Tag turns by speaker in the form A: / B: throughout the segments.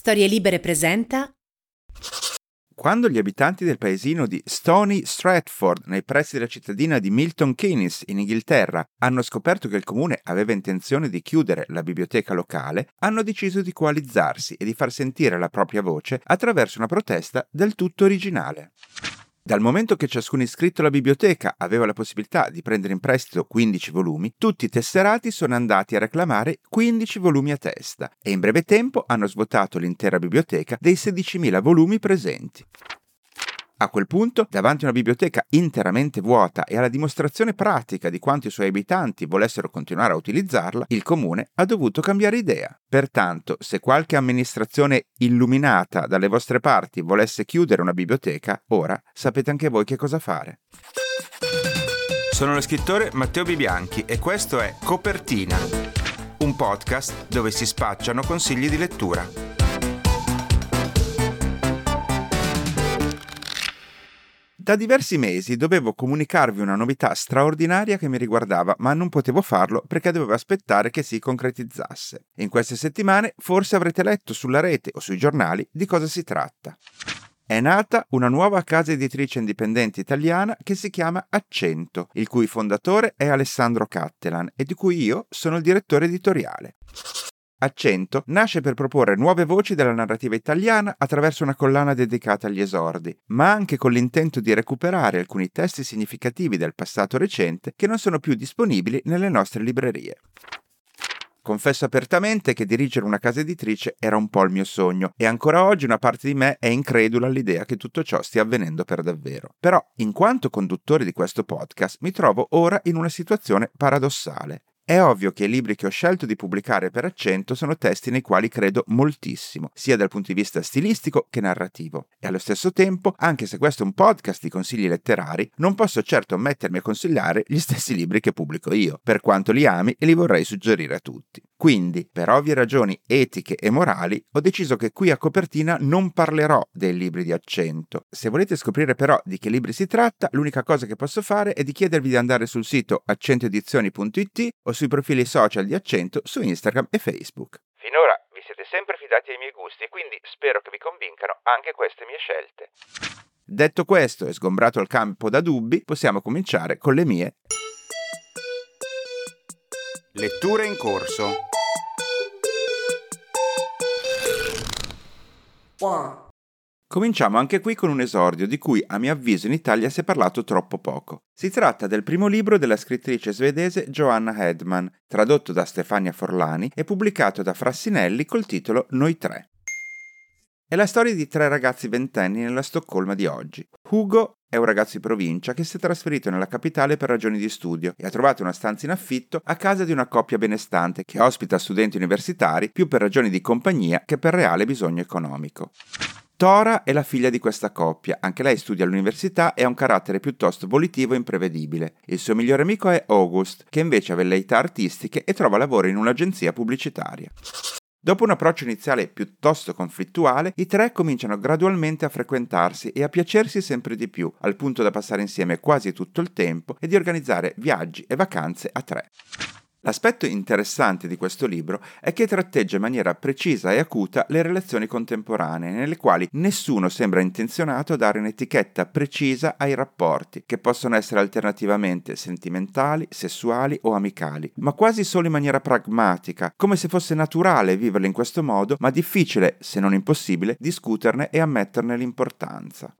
A: Storie Libere presenta
B: quando gli abitanti del paesino di Stony Stratford, nei pressi della cittadina di Milton Keynes, in Inghilterra, hanno scoperto che il comune aveva intenzione di chiudere la biblioteca locale, hanno deciso di coalizzarsi e di far sentire la propria voce attraverso una protesta del tutto originale. Dal momento che ciascun iscritto alla biblioteca aveva la possibilità di prendere in prestito 15 volumi, tutti i tesserati sono andati a reclamare 15 volumi a testa e in breve tempo hanno svuotato l'intera biblioteca dei 16.000 volumi presenti. A quel punto, davanti a una biblioteca interamente vuota e alla dimostrazione pratica di quanto i suoi abitanti volessero continuare a utilizzarla, il comune ha dovuto cambiare idea. Pertanto, se qualche amministrazione illuminata dalle vostre parti volesse chiudere una biblioteca, ora sapete anche voi che cosa fare.
C: Sono lo scrittore Matteo Bibianchi e questo è Copertina, un podcast dove si spacciano consigli di lettura.
B: Da diversi mesi dovevo comunicarvi una novità straordinaria che mi riguardava, ma non potevo farlo perché dovevo aspettare che si concretizzasse. In queste settimane forse avrete letto sulla rete o sui giornali di cosa si tratta. È nata una nuova casa editrice indipendente italiana che si chiama Accento, il cui fondatore è Alessandro Cattelan e di cui io sono il direttore editoriale. Accento nasce per proporre nuove voci della narrativa italiana attraverso una collana dedicata agli esordi, ma anche con l'intento di recuperare alcuni testi significativi del passato recente che non sono più disponibili nelle nostre librerie. Confesso apertamente che dirigere una casa editrice era un po' il mio sogno e ancora oggi una parte di me è incredula all'idea che tutto ciò stia avvenendo per davvero. Però, in quanto conduttore di questo podcast, mi trovo ora in una situazione paradossale. È ovvio che i libri che ho scelto di pubblicare per accento sono testi nei quali credo moltissimo, sia dal punto di vista stilistico che narrativo. E allo stesso tempo, anche se questo è un podcast di consigli letterari, non posso certo mettermi a consigliare gli stessi libri che pubblico io, per quanto li ami e li vorrei suggerire a tutti. Quindi, per ovvie ragioni etiche e morali, ho deciso che qui a copertina non parlerò dei libri di accento. Se volete scoprire però di che libri si tratta, l'unica cosa che posso fare è di chiedervi di andare sul sito accentoedizioni.it o sui profili social di accento su Instagram e Facebook.
C: Finora vi siete sempre fidati ai miei gusti e quindi spero che vi convincano anche queste mie scelte.
B: Detto questo e sgombrato il campo da dubbi, possiamo cominciare con le mie
C: letture in corso.
B: Cominciamo anche qui con un esordio di cui a mio avviso in Italia si è parlato troppo poco. Si tratta del primo libro della scrittrice svedese Joanna Hedman, tradotto da Stefania Forlani e pubblicato da Frassinelli col titolo Noi tre. È la storia di tre ragazzi ventenni nella Stoccolma di oggi. Hugo è un ragazzo di provincia che si è trasferito nella capitale per ragioni di studio e ha trovato una stanza in affitto a casa di una coppia benestante che ospita studenti universitari più per ragioni di compagnia che per reale bisogno economico. Tora è la figlia di questa coppia, anche lei studia all'università e ha un carattere piuttosto volitivo e imprevedibile. Il suo migliore amico è August, che invece ha velleità artistiche e trova lavoro in un'agenzia pubblicitaria. Dopo un approccio iniziale piuttosto conflittuale, i tre cominciano gradualmente a frequentarsi e a piacersi sempre di più, al punto da passare insieme quasi tutto il tempo e di organizzare viaggi e vacanze a tre. L'aspetto interessante di questo libro è che tratteggia in maniera precisa e acuta le relazioni contemporanee, nelle quali nessuno sembra intenzionato a dare un'etichetta precisa ai rapporti, che possono essere alternativamente sentimentali, sessuali o amicali, ma quasi solo in maniera pragmatica, come se fosse naturale viverli in questo modo, ma difficile, se non impossibile, discuterne e ammetterne l'importanza.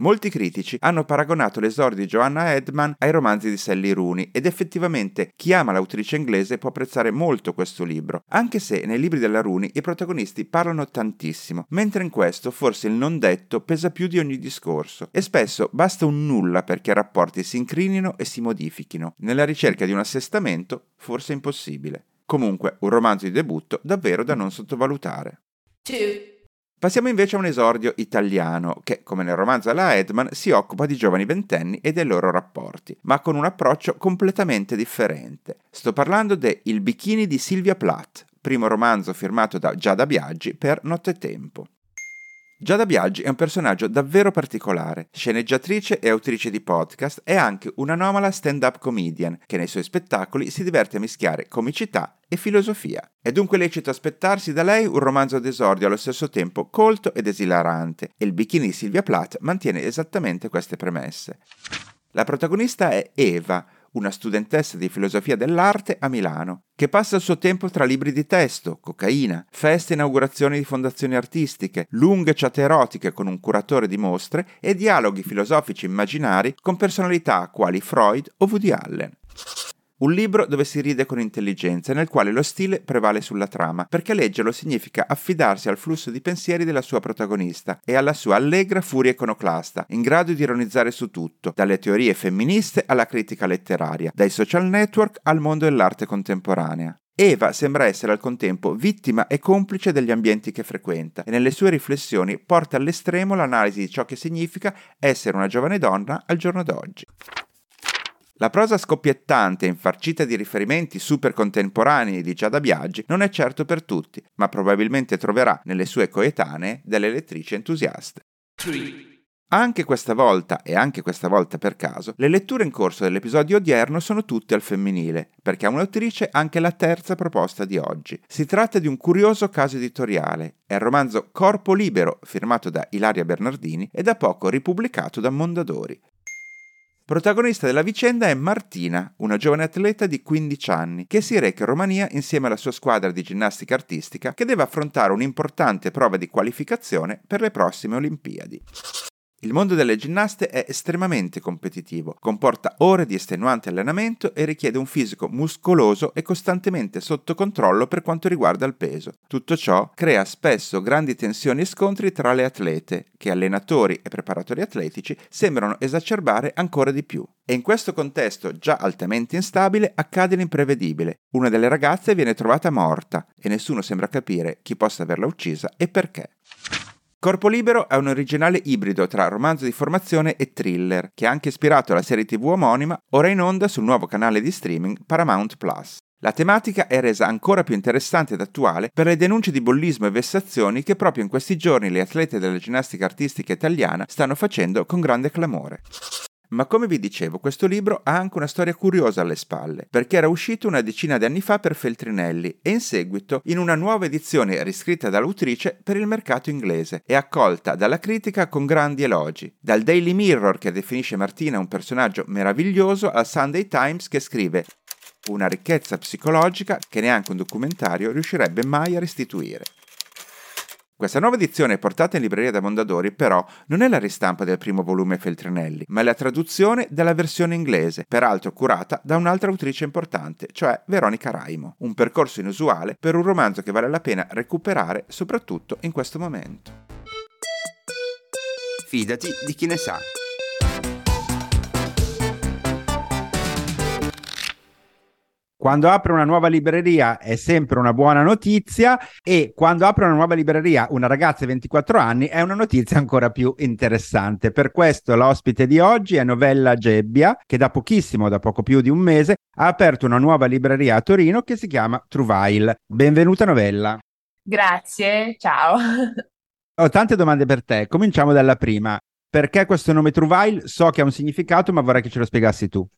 B: Molti critici hanno paragonato l'esordio di Joanna Edman ai romanzi di Sally Rooney ed effettivamente chi ama l'autrice inglese può apprezzare molto questo libro, anche se nei libri della Rooney i protagonisti parlano tantissimo, mentre in questo forse il non detto pesa più di ogni discorso e spesso basta un nulla perché i rapporti si incrinino e si modifichino, nella ricerca di un assestamento forse impossibile. Comunque, un romanzo di debutto davvero da non sottovalutare. Two. Passiamo invece a un esordio italiano che, come nel romanzo alla Edman, si occupa di giovani ventenni e dei loro rapporti, ma con un approccio completamente differente. Sto parlando de Il bikini di Silvia Plath, primo romanzo firmato da Giada Biaggi per Nottetempo. Giada Biaggi è un personaggio davvero particolare, sceneggiatrice e autrice di podcast e anche un'anomala stand-up comedian che nei suoi spettacoli si diverte a mischiare comicità e filosofia. È dunque lecito aspettarsi da lei un romanzo d'esordio allo stesso tempo colto ed esilarante e il bikini Silvia Plath mantiene esattamente queste premesse. La protagonista è Eva, una studentessa di filosofia dell'arte a Milano, che passa il suo tempo tra libri di testo, cocaina, feste e inaugurazioni di fondazioni artistiche, lunghe chat erotiche con un curatore di mostre e dialoghi filosofici immaginari con personalità quali Freud o Woody Allen. Un libro dove si ride con intelligenza nel quale lo stile prevale sulla trama, perché leggerlo significa affidarsi al flusso di pensieri della sua protagonista e alla sua allegra furia iconoclasta, in grado di ironizzare su tutto, dalle teorie femministe alla critica letteraria, dai social network al mondo dell'arte contemporanea. Eva sembra essere al contempo vittima e complice degli ambienti che frequenta e nelle sue riflessioni porta all'estremo l'analisi di ciò che significa essere una giovane donna al giorno d'oggi. La prosa scoppiettante e infarcita di riferimenti super contemporanei di Giada Biaggi non è certo per tutti, ma probabilmente troverà nelle sue coetanee delle lettrici entusiaste. Anche questa volta, e anche questa volta per caso, le letture in corso dell'episodio odierno sono tutte al femminile, perché ha un'autrice anche la terza proposta di oggi. Si tratta di un curioso caso editoriale. È il romanzo Corpo Libero, firmato da Ilaria Bernardini e da poco ripubblicato da Mondadori. Protagonista della vicenda è Martina, una giovane atleta di 15 anni, che si reca in Romania insieme alla sua squadra di ginnastica artistica che deve affrontare un'importante prova di qualificazione per le prossime Olimpiadi. Il mondo delle ginnaste è estremamente competitivo, comporta ore di estenuante allenamento e richiede un fisico muscoloso e costantemente sotto controllo per quanto riguarda il peso. Tutto ciò crea spesso grandi tensioni e scontri tra le atlete, che allenatori e preparatori atletici sembrano esacerbare ancora di più. E in questo contesto già altamente instabile accade l'imprevedibile. Una delle ragazze viene trovata morta e nessuno sembra capire chi possa averla uccisa e perché. Corpo Libero è un originale ibrido tra romanzo di formazione e thriller, che ha anche ispirato la serie tv omonima, ora in onda sul nuovo canale di streaming Paramount Plus. La tematica è resa ancora più interessante ed attuale per le denunce di bullismo e vessazioni che proprio in questi giorni le atlete della ginnastica artistica italiana stanno facendo con grande clamore. Ma come vi dicevo, questo libro ha anche una storia curiosa alle spalle, perché era uscito una decina di anni fa per Feltrinelli e in seguito in una nuova edizione riscritta dall'autrice per il mercato inglese e accolta dalla critica con grandi elogi. Dal Daily Mirror che definisce Martina un personaggio meraviglioso al Sunday Times che scrive una ricchezza psicologica che neanche un documentario riuscirebbe mai a restituire. Questa nuova edizione portata in libreria da Mondadori però non è la ristampa del primo volume Feltrinelli, ma è la traduzione della versione inglese, peraltro curata da un'altra autrice importante, cioè Veronica Raimo. Un percorso inusuale per un romanzo che vale la pena recuperare soprattutto in questo momento.
C: Fidati di chi ne sa.
A: Quando apre una nuova libreria è sempre una buona notizia e quando apre una nuova libreria una ragazza di 24 anni è una notizia ancora più interessante. Per questo l'ospite di oggi è Novella Gebbia, che da pochissimo, da poco più di un mese, ha aperto una nuova libreria a Torino che si chiama Truvail. Benvenuta Novella.
D: Grazie, ciao.
A: Ho tante domande per te. Cominciamo dalla prima. Perché questo nome Truvail? So che ha un significato, ma vorrei che ce lo spiegassi tu.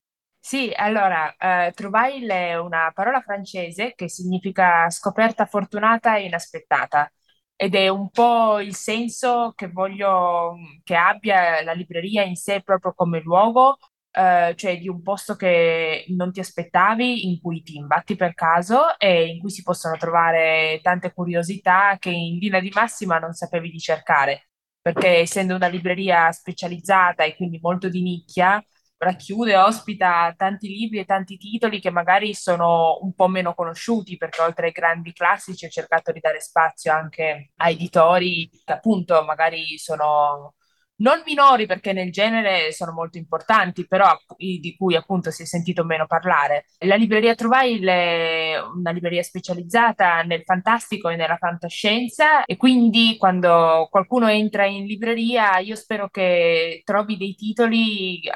D: Sì, allora, eh, trouvaille è una parola francese che significa scoperta fortunata e inaspettata ed è un po' il senso che voglio che abbia la libreria in sé proprio come luogo, eh, cioè di un posto che non ti aspettavi, in cui ti imbatti per caso e in cui si possono trovare tante curiosità che in linea di massima non sapevi di cercare, perché essendo una libreria specializzata e quindi molto di nicchia, racchiude, ospita tanti libri e tanti titoli che magari sono un po' meno conosciuti, perché oltre ai grandi classici ho cercato di dare spazio anche a editori che appunto magari sono non minori perché nel genere sono molto importanti, però di cui appunto si è sentito meno parlare. La libreria Trouvaille è una libreria specializzata nel fantastico e nella fantascienza e quindi quando qualcuno entra in libreria io spero che trovi dei titoli eh,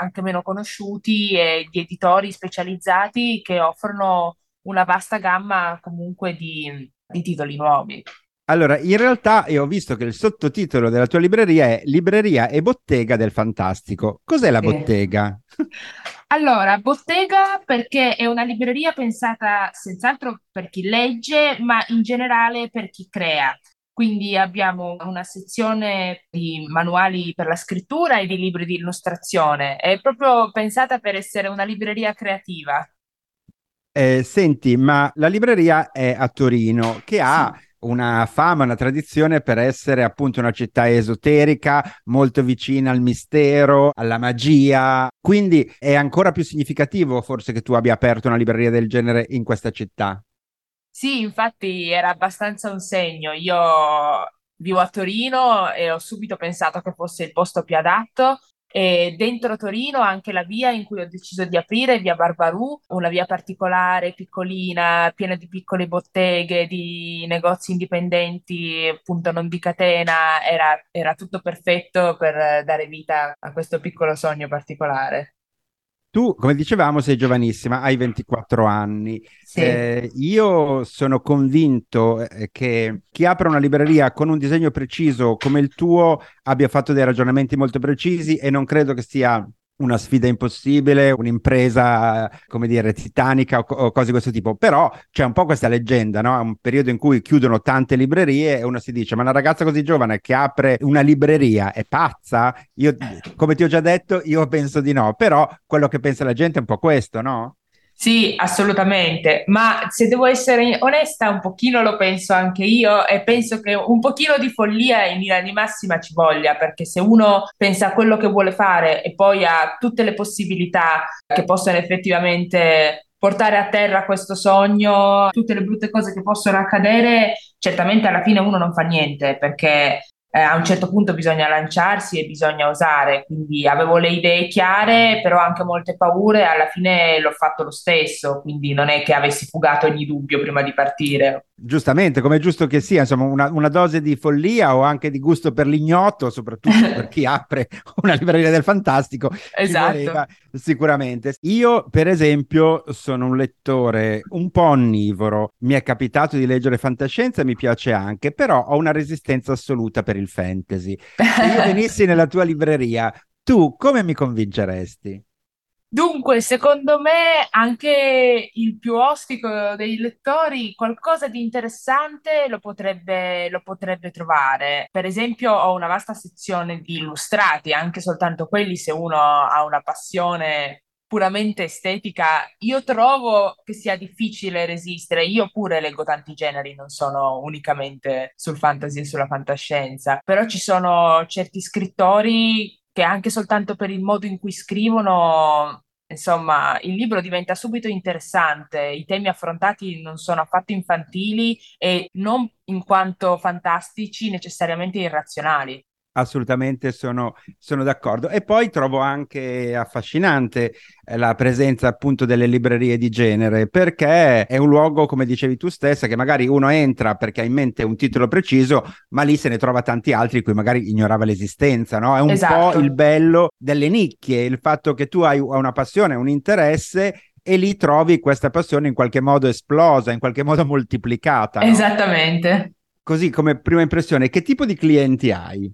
D: anche meno conosciuti e di editori specializzati che offrono una vasta gamma comunque di, di titoli nuovi.
A: Allora, in realtà io ho visto che il sottotitolo della tua libreria è Libreria e bottega del fantastico. Cos'è la
D: Sì.
A: bottega?
D: Allora, bottega perché è una libreria pensata senz'altro per chi legge, ma in generale per chi crea. Quindi abbiamo una sezione di manuali per la scrittura e di libri di illustrazione. È proprio pensata per essere una libreria creativa.
A: Eh, senti, ma la libreria è a Torino, che ha
D: Sì.
A: Una fama, una tradizione per essere appunto una città esoterica, molto vicina al mistero, alla magia. Quindi è ancora più significativo forse che tu abbia aperto una libreria del genere in questa città.
D: Sì, infatti era abbastanza un segno. Io vivo a Torino e ho subito pensato che fosse il posto più adatto. E dentro Torino anche la via in cui ho deciso di aprire, via Barbarù, una via particolare, piccolina, piena di piccole botteghe, di negozi indipendenti, appunto non di catena, era, era tutto perfetto per dare vita a questo piccolo sogno particolare.
A: Tu, come dicevamo, sei giovanissima, hai 24 anni.
D: Sì.
A: Eh, io sono convinto eh, che chi apre una libreria con un disegno preciso come il tuo abbia fatto dei ragionamenti molto precisi e non credo che sia una sfida impossibile, un'impresa, come dire, titanica o, o cose di questo tipo. Però c'è un po' questa leggenda, no? È un periodo in cui chiudono tante librerie e uno si dice: Ma una ragazza così giovane che apre una libreria è pazza? Io, come ti ho già detto, io penso di no. Però quello che pensa la gente è un po' questo, no?
D: Sì, assolutamente, ma se devo essere onesta, un pochino lo penso anche io e penso che un pochino di follia in linea di massima ci voglia, perché se uno pensa a quello che vuole fare e poi ha tutte le possibilità che possono effettivamente portare a terra questo sogno, tutte le brutte cose che possono accadere, certamente alla fine uno non fa niente, perché eh, a un certo punto bisogna lanciarsi e bisogna osare, quindi avevo le idee chiare, però anche molte paure, alla fine l'ho fatto lo stesso, quindi non è che avessi fugato ogni dubbio prima di partire.
A: Giustamente, come è giusto che sia, insomma, una, una dose di follia o anche di gusto per l'ignoto, soprattutto per chi apre una libreria del fantastico,
D: Esatto.
A: sicuramente. Io, per esempio, sono un lettore un po' onnivoro. Mi è capitato di leggere fantascienza, mi piace anche, però ho una resistenza assoluta per il fantasy. Se io venissi nella tua libreria, tu come mi convinceresti?
D: Dunque, secondo me anche il più ostico dei lettori qualcosa di interessante lo potrebbe, lo potrebbe trovare. Per esempio, ho una vasta sezione di illustrati, anche soltanto quelli se uno ha una passione puramente estetica, io trovo che sia difficile resistere. Io pure leggo tanti generi, non sono unicamente sul fantasy e sulla fantascienza, però ci sono certi scrittori che anche soltanto per il modo in cui scrivono, insomma, il libro diventa subito interessante. I temi affrontati non sono affatto infantili e non in quanto fantastici, necessariamente irrazionali.
A: Assolutamente sono, sono d'accordo. E poi trovo anche affascinante eh, la presenza appunto delle librerie di genere, perché è un luogo, come dicevi tu stessa, che magari uno entra perché ha in mente un titolo preciso, ma lì se ne trova tanti altri cui magari ignorava l'esistenza, no? È un
D: Esatto.
A: po' il bello delle nicchie, il fatto che tu hai una passione, un interesse e lì trovi questa passione in qualche modo esplosa, in qualche modo moltiplicata. no?
D: Esattamente.
A: Così come prima impressione, che tipo di clienti hai?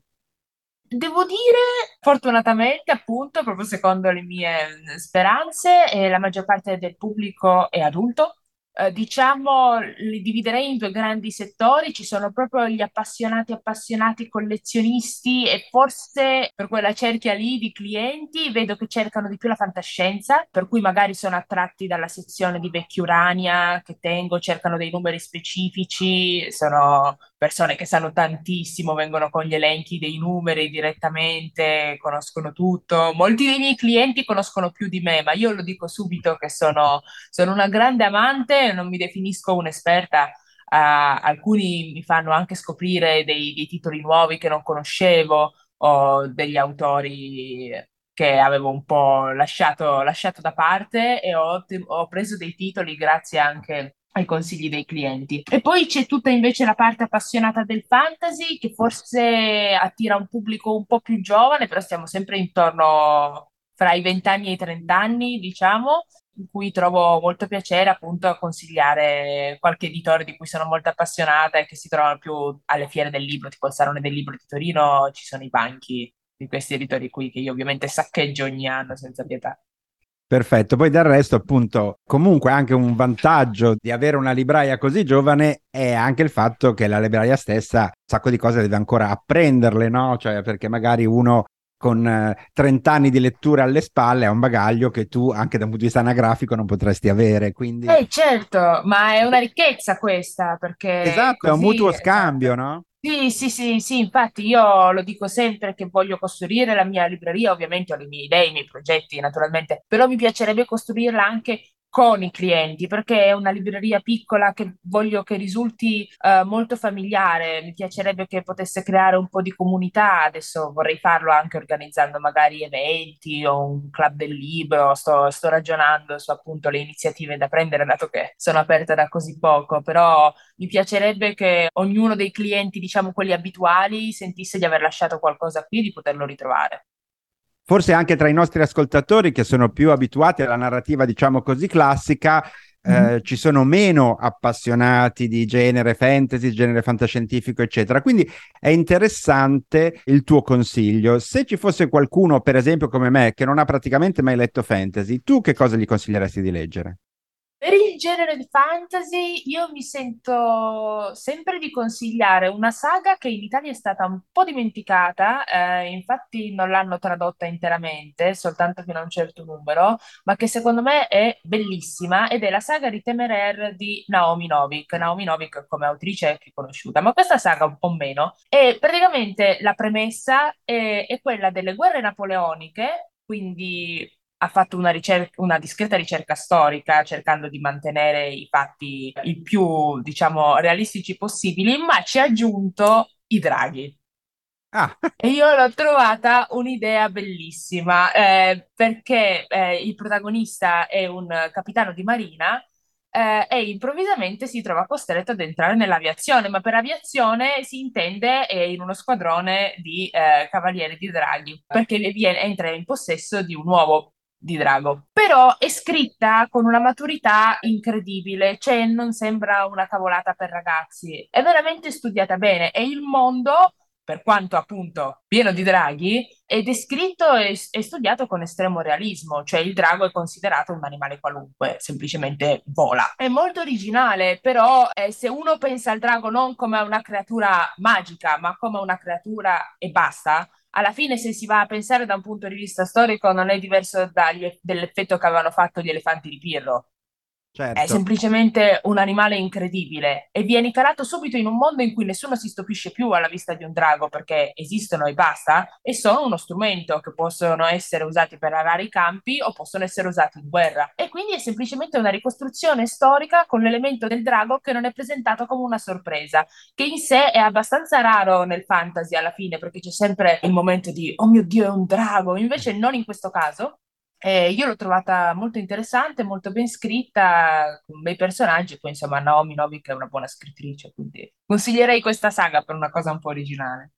D: Devo dire, fortunatamente, appunto, proprio secondo le mie speranze, eh, la maggior parte del pubblico è adulto. Eh, diciamo, li dividerei in due grandi settori. Ci sono proprio gli appassionati, appassionati collezionisti e forse per quella cerchia lì di clienti vedo che cercano di più la fantascienza, per cui magari sono attratti dalla sezione di Vecchia Urania che tengo, cercano dei numeri specifici, sono persone che sanno tantissimo, vengono con gli elenchi dei numeri direttamente, conoscono tutto. Molti dei miei clienti conoscono più di me, ma io lo dico subito che sono, sono una grande amante, non mi definisco un'esperta. Uh, alcuni mi fanno anche scoprire dei, dei titoli nuovi che non conoscevo o degli autori che avevo un po' lasciato, lasciato da parte e ho, ho preso dei titoli grazie anche ai consigli dei clienti. E poi c'è tutta invece la parte appassionata del fantasy che forse attira un pubblico un po' più giovane, però stiamo sempre intorno fra i 20 anni e i 30 anni, diciamo, in cui trovo molto piacere appunto a consigliare qualche editore di cui sono molto appassionata e che si trovano più alle fiere del libro, tipo il Salone del Libro di Torino, ci sono i banchi di questi editori qui che io ovviamente saccheggio ogni anno senza pietà.
A: Perfetto, poi del resto appunto comunque anche un vantaggio di avere una libraia così giovane è anche il fatto che la libraia stessa un sacco di cose deve ancora apprenderle, no? Cioè perché magari uno con eh, 30 anni di lettura alle spalle ha un bagaglio che tu anche da un punto di vista anagrafico non potresti avere. Quindi...
D: Eh certo, ma è una ricchezza questa perché...
A: Esatto,
D: così,
A: è un mutuo scambio,
D: esatto.
A: no?
D: Sì, sì, sì, sì, infatti io lo dico sempre che voglio costruire la mia libreria, ovviamente ho le mie idee, i miei progetti naturalmente, però mi piacerebbe costruirla anche con i clienti, perché è una libreria piccola che voglio che risulti uh, molto familiare. Mi piacerebbe che potesse creare un po' di comunità. Adesso vorrei farlo anche organizzando magari eventi o un club del libro. Sto, sto ragionando su appunto le iniziative da prendere, dato che sono aperta da così poco. Però mi piacerebbe che ognuno dei clienti, diciamo quelli abituali, sentisse di aver lasciato qualcosa qui e di poterlo ritrovare
A: forse anche tra i nostri ascoltatori che sono più abituati alla narrativa, diciamo così, classica, mm-hmm. ci sono meno appassionati di genere fantasy, genere fantascientifico, eccetera. Quindi è interessante il tuo consiglio. Se ci fosse qualcuno, per esempio, come me, che non ha praticamente mai letto fantasy, tu che cosa gli consiglieresti di leggere?
D: Per il genere di fantasy, io mi sento sempre di consigliare una saga che in Italia è stata un po' dimenticata, eh, infatti non l'hanno tradotta interamente, soltanto fino a un certo numero, ma che secondo me è bellissima ed è la saga di Temerer di Naomi Novik. Naomi Novik come autrice è più conosciuta, ma questa saga un po' meno. E praticamente la premessa è, è quella delle guerre napoleoniche, quindi ha fatto una, ricerca, una discreta ricerca storica cercando di mantenere i fatti il più, diciamo, realistici possibili, ma ci ha aggiunto i draghi. Ah. E io l'ho trovata un'idea bellissima eh, perché eh, il protagonista è un capitano di marina eh, e improvvisamente si trova costretto ad entrare nell'aviazione, ma per aviazione si intende eh, in uno squadrone di eh, cavalieri di draghi, perché viene, entra in possesso di un nuovo di Drago. Però è scritta con una maturità incredibile, cioè non sembra una cavolata per ragazzi, è veramente studiata bene e il mondo, per quanto appunto pieno di draghi, è descritto e, e studiato con estremo realismo, cioè il drago è considerato un animale qualunque, semplicemente vola. È molto originale, però eh, se uno pensa al drago non come a una creatura magica, ma come a una creatura e basta, alla fine se si va a pensare da un punto di vista storico non è diverso dagli, dall'effetto che avevano fatto gli elefanti di Pirro. Certo. È semplicemente un animale incredibile e vieni calato subito in un mondo in cui nessuno si stupisce più alla vista di un drago perché esistono e basta e sono uno strumento che possono essere usati per arare i campi o possono essere usati in guerra. E quindi è semplicemente una ricostruzione storica con l'elemento del drago che non è presentato come una sorpresa, che in sé è abbastanza raro nel fantasy alla fine perché c'è sempre il momento di oh mio dio è un drago, invece non in questo caso eh, io l'ho trovata molto interessante, molto ben scritta, con bei personaggi, poi insomma Naomi Novik è una buona scrittrice, quindi consiglierei questa saga per una cosa un po' originale.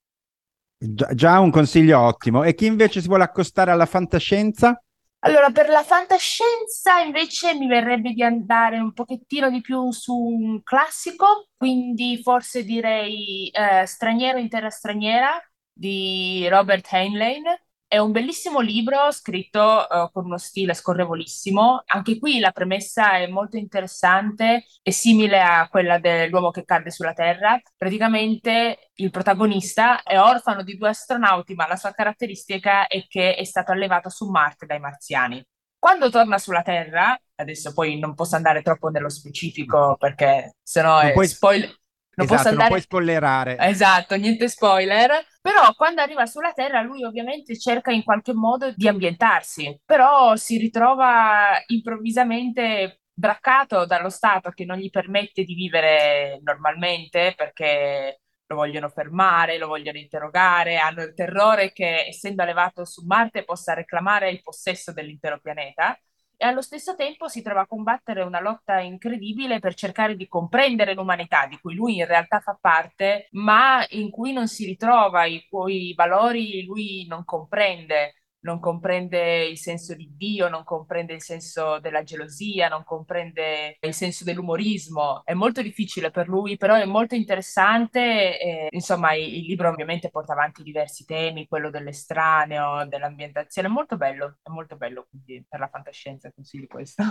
A: Gi- già un consiglio ottimo. E chi invece si vuole accostare alla fantascienza?
D: Allora, per la fantascienza invece mi verrebbe di andare un pochettino di più su un classico, quindi forse direi eh, Straniero in terra straniera di Robert Heinlein è un bellissimo libro scritto uh, con uno stile scorrevolissimo. Anche qui la premessa è molto interessante e simile a quella dell'uomo che cadde sulla Terra. Praticamente il protagonista è orfano di due astronauti, ma la sua caratteristica è che è stato allevato su Marte dai marziani. Quando torna sulla Terra, adesso poi non posso andare troppo nello specifico perché sennò
A: è
D: puoi... spoiler
A: non esatto, posso andare... non puoi spoilerare.
D: Esatto, niente spoiler. Però quando arriva sulla Terra lui ovviamente cerca in qualche modo di ambientarsi, però si ritrova improvvisamente braccato dallo Stato che non gli permette di vivere normalmente perché lo vogliono fermare, lo vogliono interrogare, hanno il terrore che essendo allevato su Marte possa reclamare il possesso dell'intero pianeta e allo stesso tempo si trova a combattere una lotta incredibile per cercare di comprendere l'umanità di cui lui in realtà fa parte, ma in cui non si ritrova, i cui valori lui non comprende. Non comprende il senso di Dio, non comprende il senso della gelosia, non comprende il senso dell'umorismo. È molto difficile per lui, però è molto interessante. E, insomma, il, libro ovviamente porta avanti diversi temi, quello dell'estraneo, dell'ambientazione. È molto bello, è molto bello, quindi per la fantascienza consiglio questo.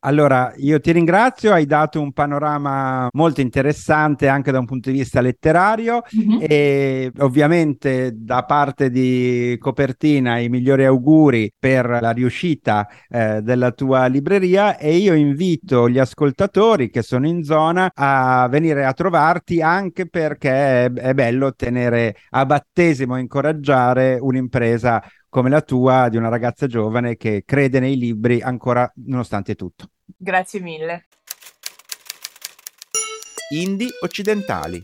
A: Allora, io ti ringrazio, hai dato un panorama molto interessante anche da un punto di vista letterario mm-hmm. e ovviamente da parte di Copertina i migliori auguri per la riuscita eh, della tua libreria e io invito gli ascoltatori che sono in zona a venire a trovarti anche perché è, è bello tenere a battesimo e incoraggiare un'impresa come la tua di una ragazza giovane che crede nei libri ancora nonostante tutto.
D: Grazie mille.
C: Indie occidentali.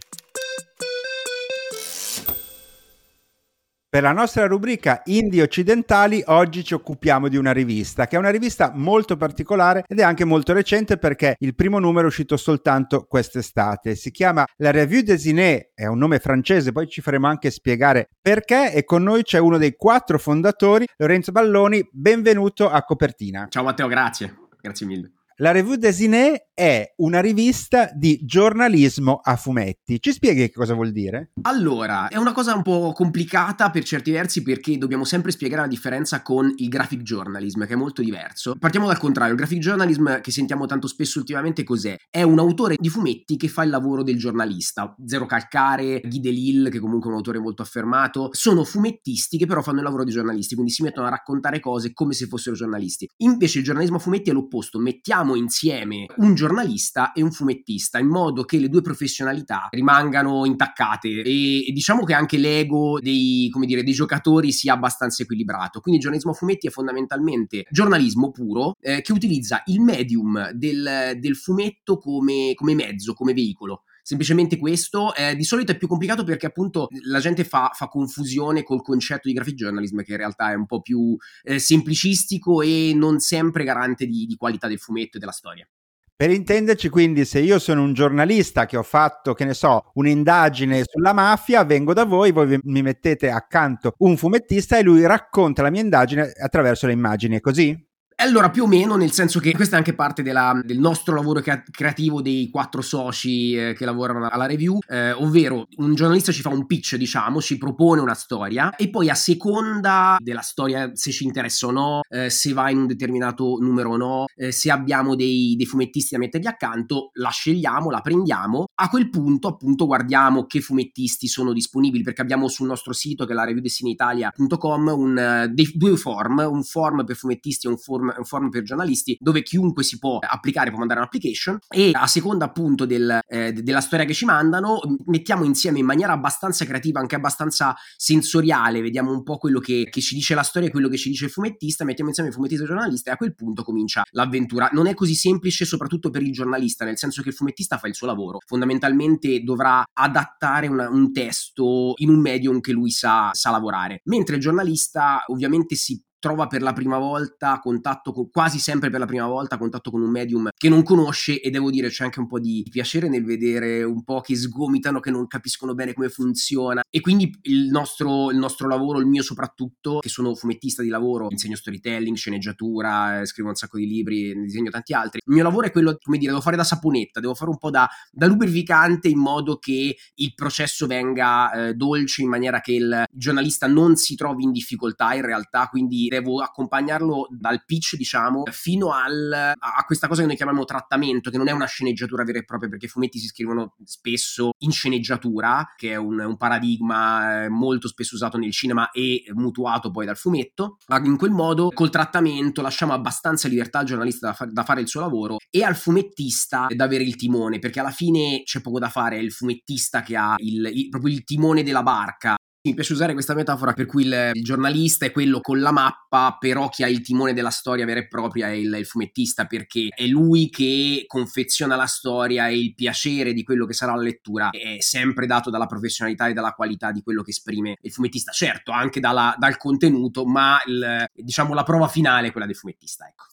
A: Per la nostra rubrica Indie occidentali oggi ci occupiamo di una rivista che è una rivista molto particolare ed è anche molto recente perché il primo numero è uscito soltanto quest'estate. Si chiama La Revue des Inés, è un nome francese, poi ci faremo anche spiegare perché e con noi c'è uno dei quattro fondatori, Lorenzo Balloni, benvenuto a Copertina.
E: Ciao Matteo, grazie, grazie mille.
A: La Revue des Inés è una rivista di giornalismo a fumetti. Ci spieghi che cosa vuol dire?
E: Allora, è una cosa un po' complicata per certi versi perché dobbiamo sempre spiegare la differenza con il graphic journalism, che è molto diverso. Partiamo dal contrario, il graphic journalism che sentiamo tanto spesso ultimamente cos'è? È un autore di fumetti che fa il lavoro del giornalista. Zero Calcare, Guy Delisle, che comunque è un autore molto affermato, sono fumettisti che però fanno il lavoro di giornalisti, quindi si mettono a raccontare cose come se fossero giornalisti. Invece il giornalismo a fumetti è l'opposto, mettiamo insieme un giornalista e un fumettista, in modo che le due professionalità rimangano intaccate e, e diciamo che anche l'ego dei, dire, dei, giocatori sia abbastanza equilibrato. Quindi il giornalismo a fumetti è fondamentalmente giornalismo puro eh, che utilizza il medium del, del fumetto come, come mezzo, come veicolo semplicemente questo. Eh, di solito è più complicato perché appunto la gente fa, fa, confusione col concetto di graphic journalism che in realtà è un po' più eh, semplicistico e non sempre garante di, di qualità del fumetto e della storia.
A: Per intenderci, quindi, se io sono un giornalista che ho fatto, che ne so, un'indagine sulla mafia, vengo da voi, voi mi mettete accanto un fumettista e lui racconta la mia indagine attraverso le immagini, è così?
E: Allora, più o meno, nel senso che questa è anche parte della, del nostro lavoro creativo dei quattro soci eh, che lavorano alla review, eh, ovvero un giornalista ci fa un pitch, diciamo, ci propone una storia e poi a seconda della storia, se ci interessa o no, eh, se va in un determinato numero o no, eh, se abbiamo dei, dei, fumettisti da mettergli accanto, la scegliamo, la prendiamo. A quel punto, appunto, guardiamo che fumettisti sono disponibili perché abbiamo sul nostro sito, che è la reviewdestinyitalia.com, un, eh, due form, un form per fumettisti e un form un forum per giornalisti dove chiunque si può applicare, può mandare un'application. E a seconda appunto del, eh, della storia che ci mandano mettiamo insieme in maniera abbastanza creativa, anche abbastanza sensoriale, vediamo un po' quello che, che ci dice la storia e quello che ci dice il fumettista, mettiamo insieme il fumettista e il giornalista e a quel punto comincia l'avventura. Non è così semplice soprattutto per il giornalista, nel senso che il fumettista fa il suo lavoro, fondamentalmente dovrà adattare una, un testo in un medium che lui sa, sa lavorare, mentre il giornalista ovviamente si trova per la prima volta contatto con, quasi sempre per la prima volta contatto con un medium che non conosce e devo dire c'è anche un po' di piacere nel vedere un po' che sgomitano, che non capiscono bene come funziona. E quindi il nostro, il nostro lavoro, il mio soprattutto, che sono fumettista di lavoro, insegno storytelling, sceneggiatura, eh, scrivo un sacco di libri, ne disegno tanti altri, il mio lavoro è quello, come dire, devo fare da saponetta, devo fare un po' da, da lubrificante in modo che il processo venga eh, dolce in maniera che il giornalista non si trovi in difficoltà in realtà, quindi devo accompagnarlo dal pitch, diciamo, fino al, a questa cosa che noi chiamiamo trattamento, che non è una sceneggiatura vera e propria, perché i fumetti si scrivono spesso in sceneggiatura, che è un, un paradigma eh, molto spesso usato nel cinema e mutuato poi dal fumetto. Ma in quel modo, col trattamento, lasciamo abbastanza libertà al giornalista da, fa- da fare il suo lavoro e al fumettista da avere il timone, perché alla fine c'è poco da fare, è il fumettista che ha il, il, proprio il timone della barca mi piace usare questa metafora per cui il, il, giornalista è quello con la mappa, però chi ha il timone della storia vera e propria è il, il, fumettista, perché è lui che confeziona la storia e il piacere di quello che sarà la lettura è sempre dato dalla professionalità e dalla qualità di quello che esprime il fumettista. Certo, anche dalla, dal contenuto, ma il, diciamo la prova finale è quella del fumettista, ecco.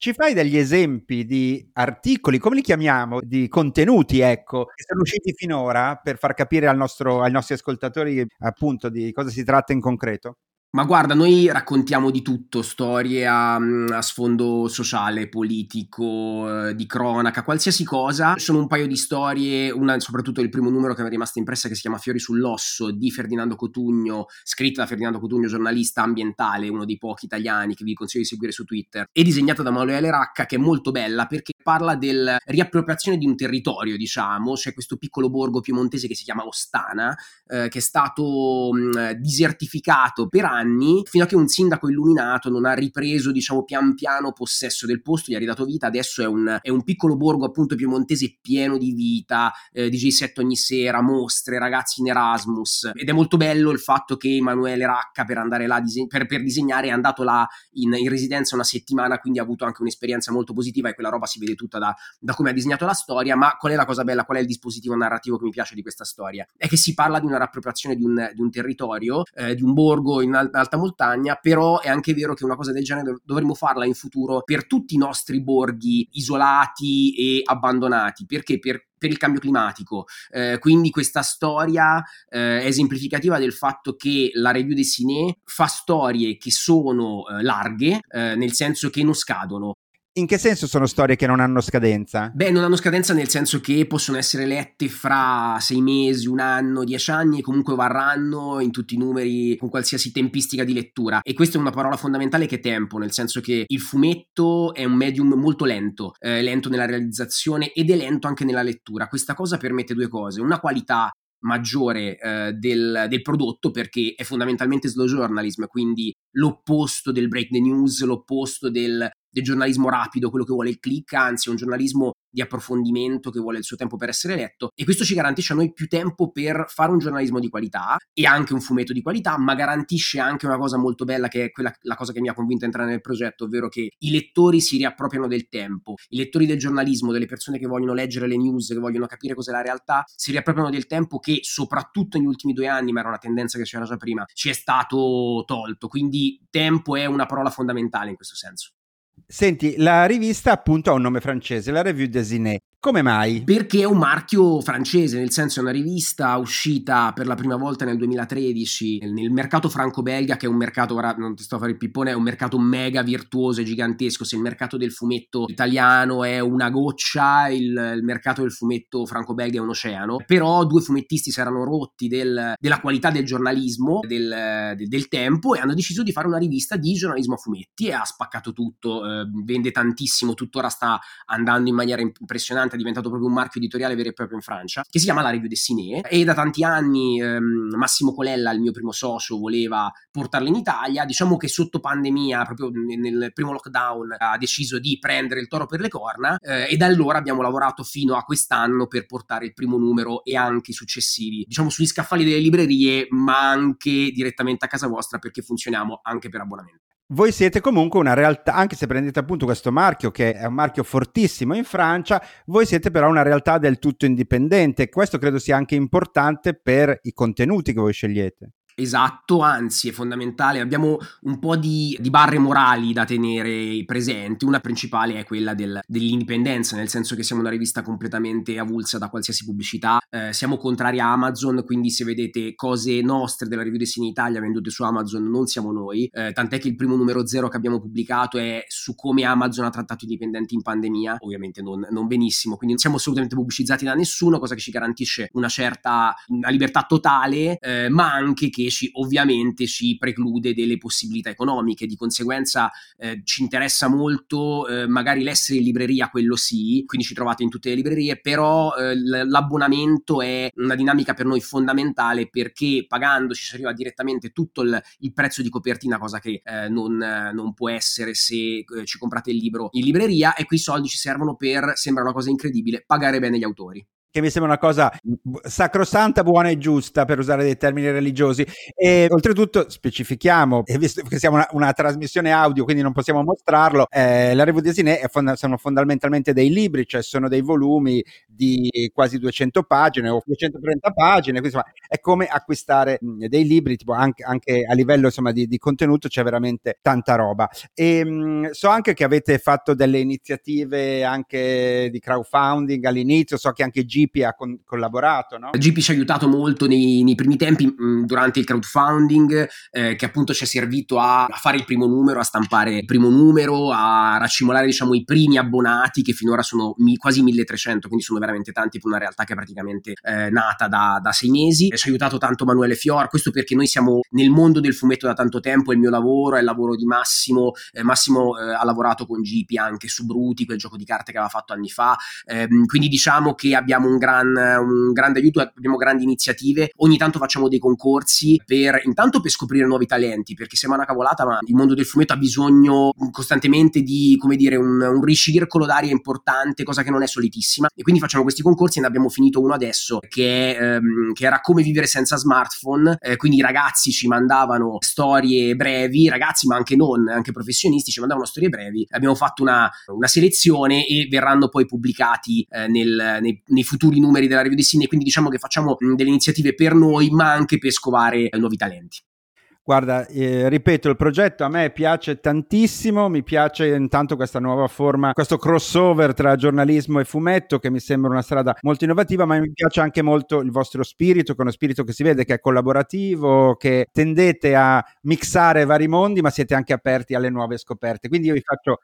A: Ci fai degli esempi di articoli, come li chiamiamo, di contenuti, ecco, che sono usciti finora per far capire al nostro, ai nostri ascoltatori appunto di cosa si tratta in concreto?
E: Ma guarda, noi raccontiamo di tutto, storie a, a sfondo sociale, politico, eh, di cronaca, qualsiasi cosa. Sono un paio di storie, una, soprattutto il primo numero che mi è rimasto impressa che si chiama Fiori sull'osso di Ferdinando Cotugno, scritta da Ferdinando Cotugno, giornalista ambientale, uno dei pochi italiani che vi consiglio di seguire su Twitter, e disegnata da Manuele Racca, che è molto bella perché parla della riappropriazione di un territorio, diciamo. C'è questo piccolo borgo piemontese che si chiama Ostana, eh, che è stato mh, disertificato per anni anni, fino a che un sindaco illuminato non ha ripreso, diciamo, pian piano possesso del posto, gli ha ridato vita, adesso è un, è un piccolo borgo appunto piemontese pieno di vita, eh, DJ set ogni sera, mostre, ragazzi in Erasmus, ed è molto bello il fatto che Emanuele Racca per andare là dise- per, per, disegnare è andato là in, in, residenza una settimana, quindi ha avuto anche un'esperienza molto positiva e quella roba si vede tutta da, da come ha disegnato la storia, ma qual è la cosa bella, qual è il dispositivo narrativo che mi piace di questa storia? È che si parla di una rappropriazione di un, di un territorio, eh, di un borgo in, alta montagna, però è anche vero che una cosa del genere dovremmo farla in futuro per tutti i nostri borghi isolati e abbandonati, perché per per il cambio climatico. Eh, quindi questa storia eh, è esemplificativa del fatto che la review di Ciné fa storie che sono eh, larghe, eh, nel senso che non scadono.
A: In che senso sono storie che non hanno scadenza?
E: Beh, non hanno scadenza nel senso che possono essere lette fra sei mesi, un anno, dieci anni e comunque varranno in tutti i numeri con qualsiasi tempistica di lettura. E questa è una parola fondamentale che è tempo, nel senso che il fumetto è un medium molto lento, eh, lento nella realizzazione ed è lento anche nella lettura. Questa cosa permette due cose, una qualità maggiore eh, del, del, prodotto perché è fondamentalmente slow journalism, quindi l'opposto del break the news, l'opposto del del giornalismo rapido, quello che vuole il click, anzi è un giornalismo di approfondimento che vuole il suo tempo per essere letto e questo ci garantisce a noi più tempo per fare un giornalismo di qualità e anche un fumetto di qualità, ma garantisce anche una cosa molto bella che è quella, la cosa che mi ha convinto a entrare nel progetto, ovvero che i lettori si riappropriano del tempo, i lettori del giornalismo, delle persone che vogliono leggere le news, che vogliono capire cos'è la realtà, si riappropriano del tempo che soprattutto negli ultimi due anni, ma era una tendenza che c'era già prima, ci è stato tolto, quindi tempo è una parola fondamentale in questo senso.
A: Senti, la rivista appunto ha un nome francese, la Revue Desiné. Come mai?
E: Perché è un marchio francese, nel senso è una rivista uscita per la prima volta nel 2013 nel mercato franco-belga, che è un mercato, ora non ti sto a fare il pippone, è un mercato mega virtuoso e gigantesco. Se il mercato del fumetto italiano è una goccia, il, il mercato del fumetto franco-belga è un oceano. Però due fumettisti si erano rotti del, della qualità del giornalismo, del, del, del, tempo, e hanno deciso di fare una rivista di giornalismo a fumetti e ha spaccato tutto, eh, vende tantissimo, tuttora sta andando in maniera impressionante è diventato proprio un marchio editoriale vero e proprio in Francia, che si chiama La Revue Dessinée e da tanti anni ehm, Massimo Colella, il mio primo socio, voleva portarla in Italia, diciamo che sotto pandemia, proprio nel primo lockdown, ha deciso di prendere il toro per le corna eh, e da allora abbiamo lavorato fino a quest'anno per portare il primo numero e anche i successivi, diciamo sugli scaffali delle librerie, ma anche direttamente a casa vostra perché funzioniamo anche per abbonamento.
A: Voi siete comunque una realtà, anche se prendete appunto questo marchio che è un marchio fortissimo in Francia, voi siete però una realtà del tutto indipendente. Questo credo sia anche importante per i contenuti che voi scegliete.
E: Esatto, anzi è fondamentale. Abbiamo un po' di, di barre morali da tenere presenti. Una principale è quella del, dell'indipendenza, nel senso che siamo una rivista completamente avulsa da qualsiasi pubblicità. Eh, siamo contrari a Amazon, quindi se vedete cose nostre della review Destiny Italia vendute su Amazon non siamo noi. Eh, tant'è che il primo numero zero che abbiamo pubblicato è su come Amazon ha trattato i dipendenti in pandemia, ovviamente non, non benissimo, quindi non siamo assolutamente pubblicizzati da nessuno, cosa che ci garantisce una certa una libertà totale, eh, ma anche che ci, ovviamente ci preclude delle possibilità economiche, di conseguenza eh, ci interessa molto eh, magari l'essere in libreria, quello sì, quindi ci trovate in tutte le librerie, però eh, l'abbonamento è una dinamica per noi fondamentale perché pagandoci si arriva direttamente tutto il, il prezzo di copertina, cosa che eh, non, non, può essere se eh, ci comprate il libro in libreria e quei soldi ci servono per, sembra una cosa incredibile, pagare bene gli autori
A: che mi sembra una cosa sacrosanta, buona e giusta per usare dei termini religiosi. E oltretutto specifichiamo, visto che siamo una, una trasmissione audio, quindi non possiamo mostrarlo, eh, la Revue Desine fond- sono fondamentalmente dei libri, cioè sono dei volumi di quasi 200 pagine o 230 pagine, quindi insomma è come acquistare dei libri, tipo anche, anche a livello insomma, di, di, contenuto c'è veramente tanta roba. E mh, so anche che avete fatto delle iniziative anche di crowdfunding all'inizio, so che anche G GP ha con- collaborato, no?
E: GP ci ha aiutato molto nei, nei primi tempi mh, durante il crowdfunding, eh, che appunto ci è servito a, a, fare il primo numero, a stampare il primo numero, a raccimolare diciamo i primi abbonati che finora sono mi, quasi 1300, quindi sono veramente tanti per una realtà che è praticamente eh, nata da, da, sei mesi. Ci ha aiutato tanto Manuele Fior, questo perché noi siamo nel mondo del fumetto da tanto tempo, è il mio lavoro, è il lavoro di Massimo, eh, Massimo eh, ha lavorato con GP anche su Bruti, quel gioco di carte che aveva fatto anni fa, ehm, quindi diciamo che abbiamo un, gran, un grande aiuto, abbiamo grandi iniziative, ogni tanto facciamo dei concorsi per intanto per scoprire nuovi talenti, perché sembra una cavolata, ma il mondo del fumetto ha bisogno costantemente di, come dire, un, un ricircolo d'aria importante, cosa che non è solitissima, e quindi facciamo questi concorsi e ne abbiamo finito uno adesso, che, ehm, che era come vivere senza smartphone, eh, quindi i ragazzi ci mandavano storie brevi, ragazzi ma anche non, anche professionisti ci mandavano storie brevi, abbiamo fatto una, una selezione e verranno poi pubblicati eh, nel, nei, nei, futuri numeri della review di Sydney, quindi diciamo che facciamo delle iniziative per noi ma anche per scovare eh, nuovi talenti.
A: Guarda, eh, ripeto, il progetto a me piace tantissimo, mi piace intanto questa nuova forma, questo crossover tra giornalismo e fumetto che mi sembra una strada molto innovativa, ma mi piace anche molto il vostro spirito, che è uno spirito che si vede che è collaborativo, che tendete a mixare vari mondi, ma siete anche aperti alle nuove scoperte. Quindi io vi faccio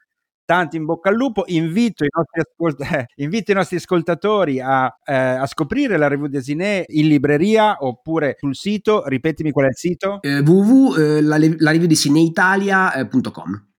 A: tanti in bocca al lupo. Invito i nostri, ascolt- eh, invito i nostri ascoltatori a, eh, a, scoprire la revue Desiné in libreria oppure sul sito. Ripetimi qual è il sito?
E: Eh, www.larevuedesineitalia.com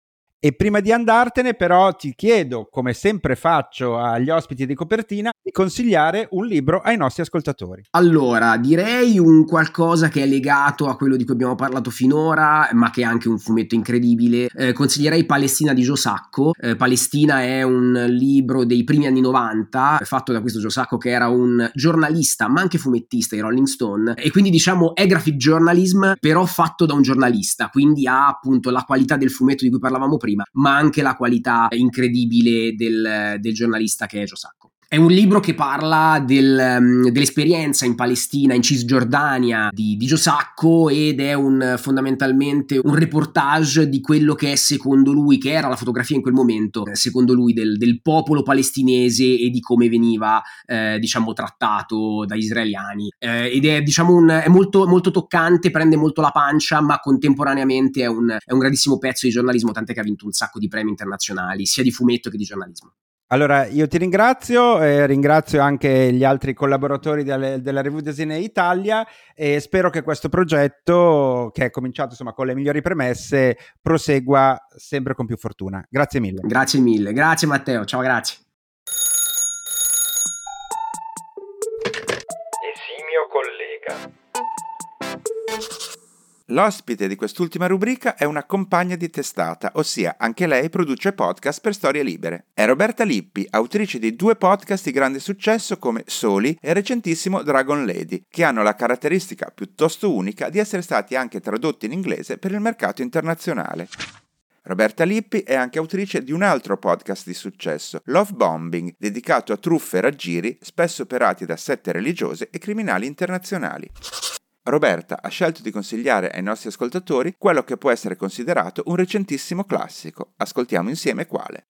A: e prima di andartene, però, ti chiedo, come sempre faccio agli ospiti di copertina, di consigliare un libro ai nostri ascoltatori.
E: Allora, direi un qualcosa che è legato a quello di cui abbiamo parlato finora, ma che è anche un fumetto incredibile. Eh, consiglierei Palestina di Giosacco. Eh, Palestina è un libro dei primi anni 90, fatto da questo Giosacco che era un giornalista, ma anche fumettista di Rolling Stone. E quindi diciamo è graphic journalism, però fatto da un giornalista, quindi ha appunto la qualità del fumetto di cui parlavamo prima prima, ma anche la qualità incredibile del, del giornalista che è Gio Sacco. È un libro che parla del, um, dell'esperienza in Palestina, in Cisgiordania di, di Giosacco ed è un, fondamentalmente un reportage di quello che è secondo lui, che era la fotografia in quel momento, secondo lui del, del popolo palestinese e di come veniva eh, diciamo trattato dagli israeliani. Eh, ed è diciamo un, è molto, molto toccante, prende molto la pancia, ma contemporaneamente è un, è un grandissimo pezzo di giornalismo, tant'è che ha vinto un sacco di premi internazionali, sia di fumetto che di giornalismo.
A: Allora, io ti ringrazio, eh, ringrazio anche gli altri collaboratori delle, della Revue Desine Italia e spero che questo progetto, che è cominciato insomma con le migliori premesse, prosegua sempre con più fortuna. Grazie mille.
E: Grazie mille, grazie Matteo, ciao, grazie.
C: L'ospite di quest'ultima rubrica è una compagna di testata, ossia anche lei produce podcast per storie libere. È Roberta Lippi, autrice di due podcast di grande successo come Soli e recentissimo Dragon Lady, che hanno la caratteristica piuttosto unica di essere stati anche tradotti in inglese per il mercato internazionale. Roberta Lippi è anche autrice di un altro podcast di successo, Love Bombing, dedicato a truffe e raggiri spesso operati da sette religiose e criminali internazionali. Roberta ha scelto di consigliare ai nostri ascoltatori quello che può essere considerato un recentissimo classico. Ascoltiamo insieme quale.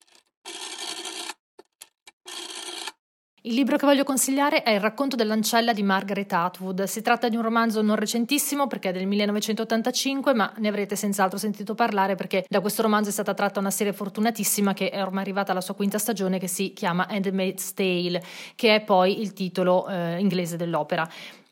F: Il libro che voglio consigliare è Il racconto dell'ancella di Margaret Atwood. Si tratta di un romanzo non recentissimo perché è del 1985, ma ne avrete senz'altro sentito parlare perché da questo romanzo è stata tratta una serie fortunatissima che è ormai arrivata alla sua quinta stagione che si chiama Handmaid's Tale, che è poi il titolo eh, inglese dell'opera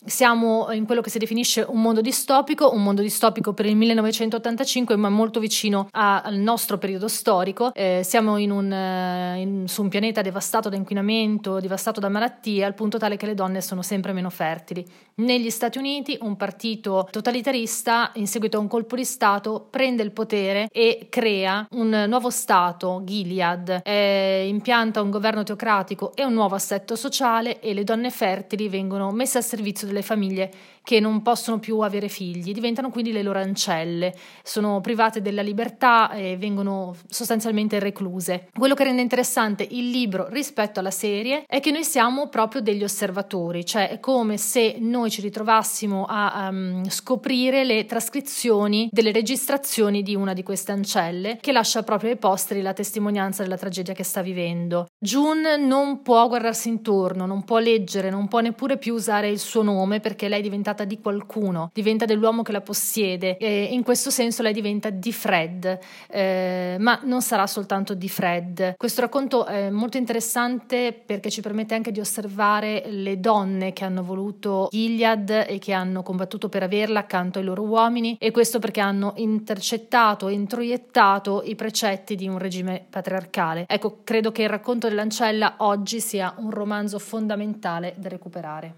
F: siamo in quello che si definisce un mondo distopico, un mondo distopico per il 1985 ma molto vicino a, al nostro periodo storico. Eh, siamo in un, eh, in, su un pianeta devastato da inquinamento, devastato da malattie, al punto tale che le donne sono sempre meno fertili. Negli Stati Uniti un partito totalitarista, in seguito a un colpo di Stato, prende il potere e crea un nuovo Stato, Gilead, eh, impianta un governo teocratico e un nuovo assetto sociale e le donne fertili vengono messe al servizio delle famiglie che non possono più avere figli, diventano quindi le loro ancelle, sono private della libertà e vengono sostanzialmente recluse. Quello che rende interessante il libro rispetto alla serie è che noi siamo proprio degli osservatori, cioè è come se noi ci ritrovassimo a um, scoprire le trascrizioni delle registrazioni di una di queste ancelle che lascia proprio ai posteri la testimonianza della tragedia che sta vivendo. June non può guardarsi intorno, non può leggere, non può neppure più usare il suo nome perché lei è diventata di qualcuno, diventa dell'uomo che la possiede e in questo senso lei diventa di Fred, eh, ma non sarà soltanto di Fred. Questo racconto è molto interessante perché ci permette anche di osservare le donne che hanno voluto Gilead e che hanno combattuto per averla accanto ai loro uomini e questo perché hanno intercettato e introiettato i precetti di un regime patriarcale. Ecco, credo che il racconto dell'ancella oggi sia un romanzo fondamentale da recuperare.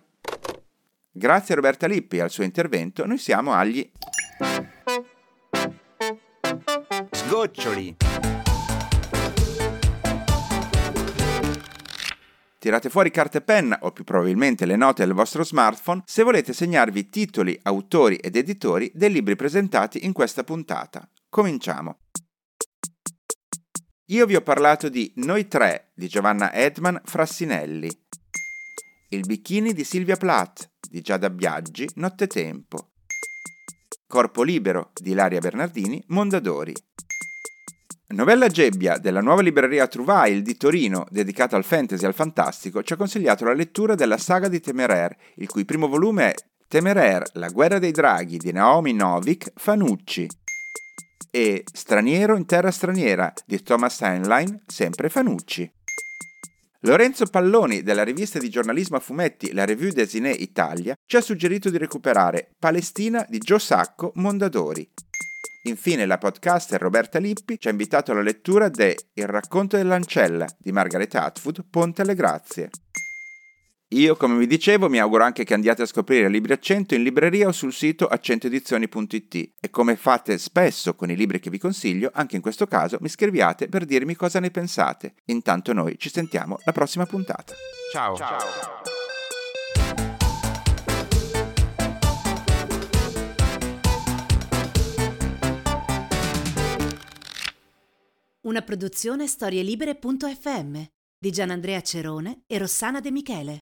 B: Grazie a Roberta Lippi al suo intervento, noi siamo agli sgoccioli. Tirate fuori carta e penna o più probabilmente le note del vostro smartphone se volete segnarvi titoli, autori ed editori dei libri presentati in questa puntata. Cominciamo. Io vi ho parlato di Noi tre di Giovanna Edman Frassinelli, Il bikini di Silvia Plath di Giada Biaggi, Nottetempo. Corpo libero di Ilaria Bernardini, Mondadori. Novella Gebbia della nuova libreria Trouvaille di Torino, dedicata al fantasy e al fantastico, ci ha consigliato la lettura della saga di Temeraire, il cui primo volume è Temeraire, la guerra dei draghi di Naomi Novik, Fanucci. E Straniero in terra straniera di Thomas Heinlein, sempre Fanucci. Lorenzo Palloni della rivista di giornalismo a fumetti La Revue des Iné Italia ci ha suggerito di recuperare Palestina di Gio Sacco Mondadori. Infine la podcaster Roberta Lippi ci ha invitato alla lettura de Il racconto dell'ancella di Margaret Atwood, Ponte alle Grazie. Io, come vi dicevo, mi auguro anche che andiate a scoprire Libri a 100 in libreria o sul sito accentoedizioni.it e come fate spesso con i libri che vi consiglio, anche in questo caso mi scriviate per dirmi cosa ne pensate. Intanto noi ci sentiamo la prossima puntata. Ciao! Ciao.
G: Una produzione storielibere.fm di Gianandrea Cerone e Rossana De Michele.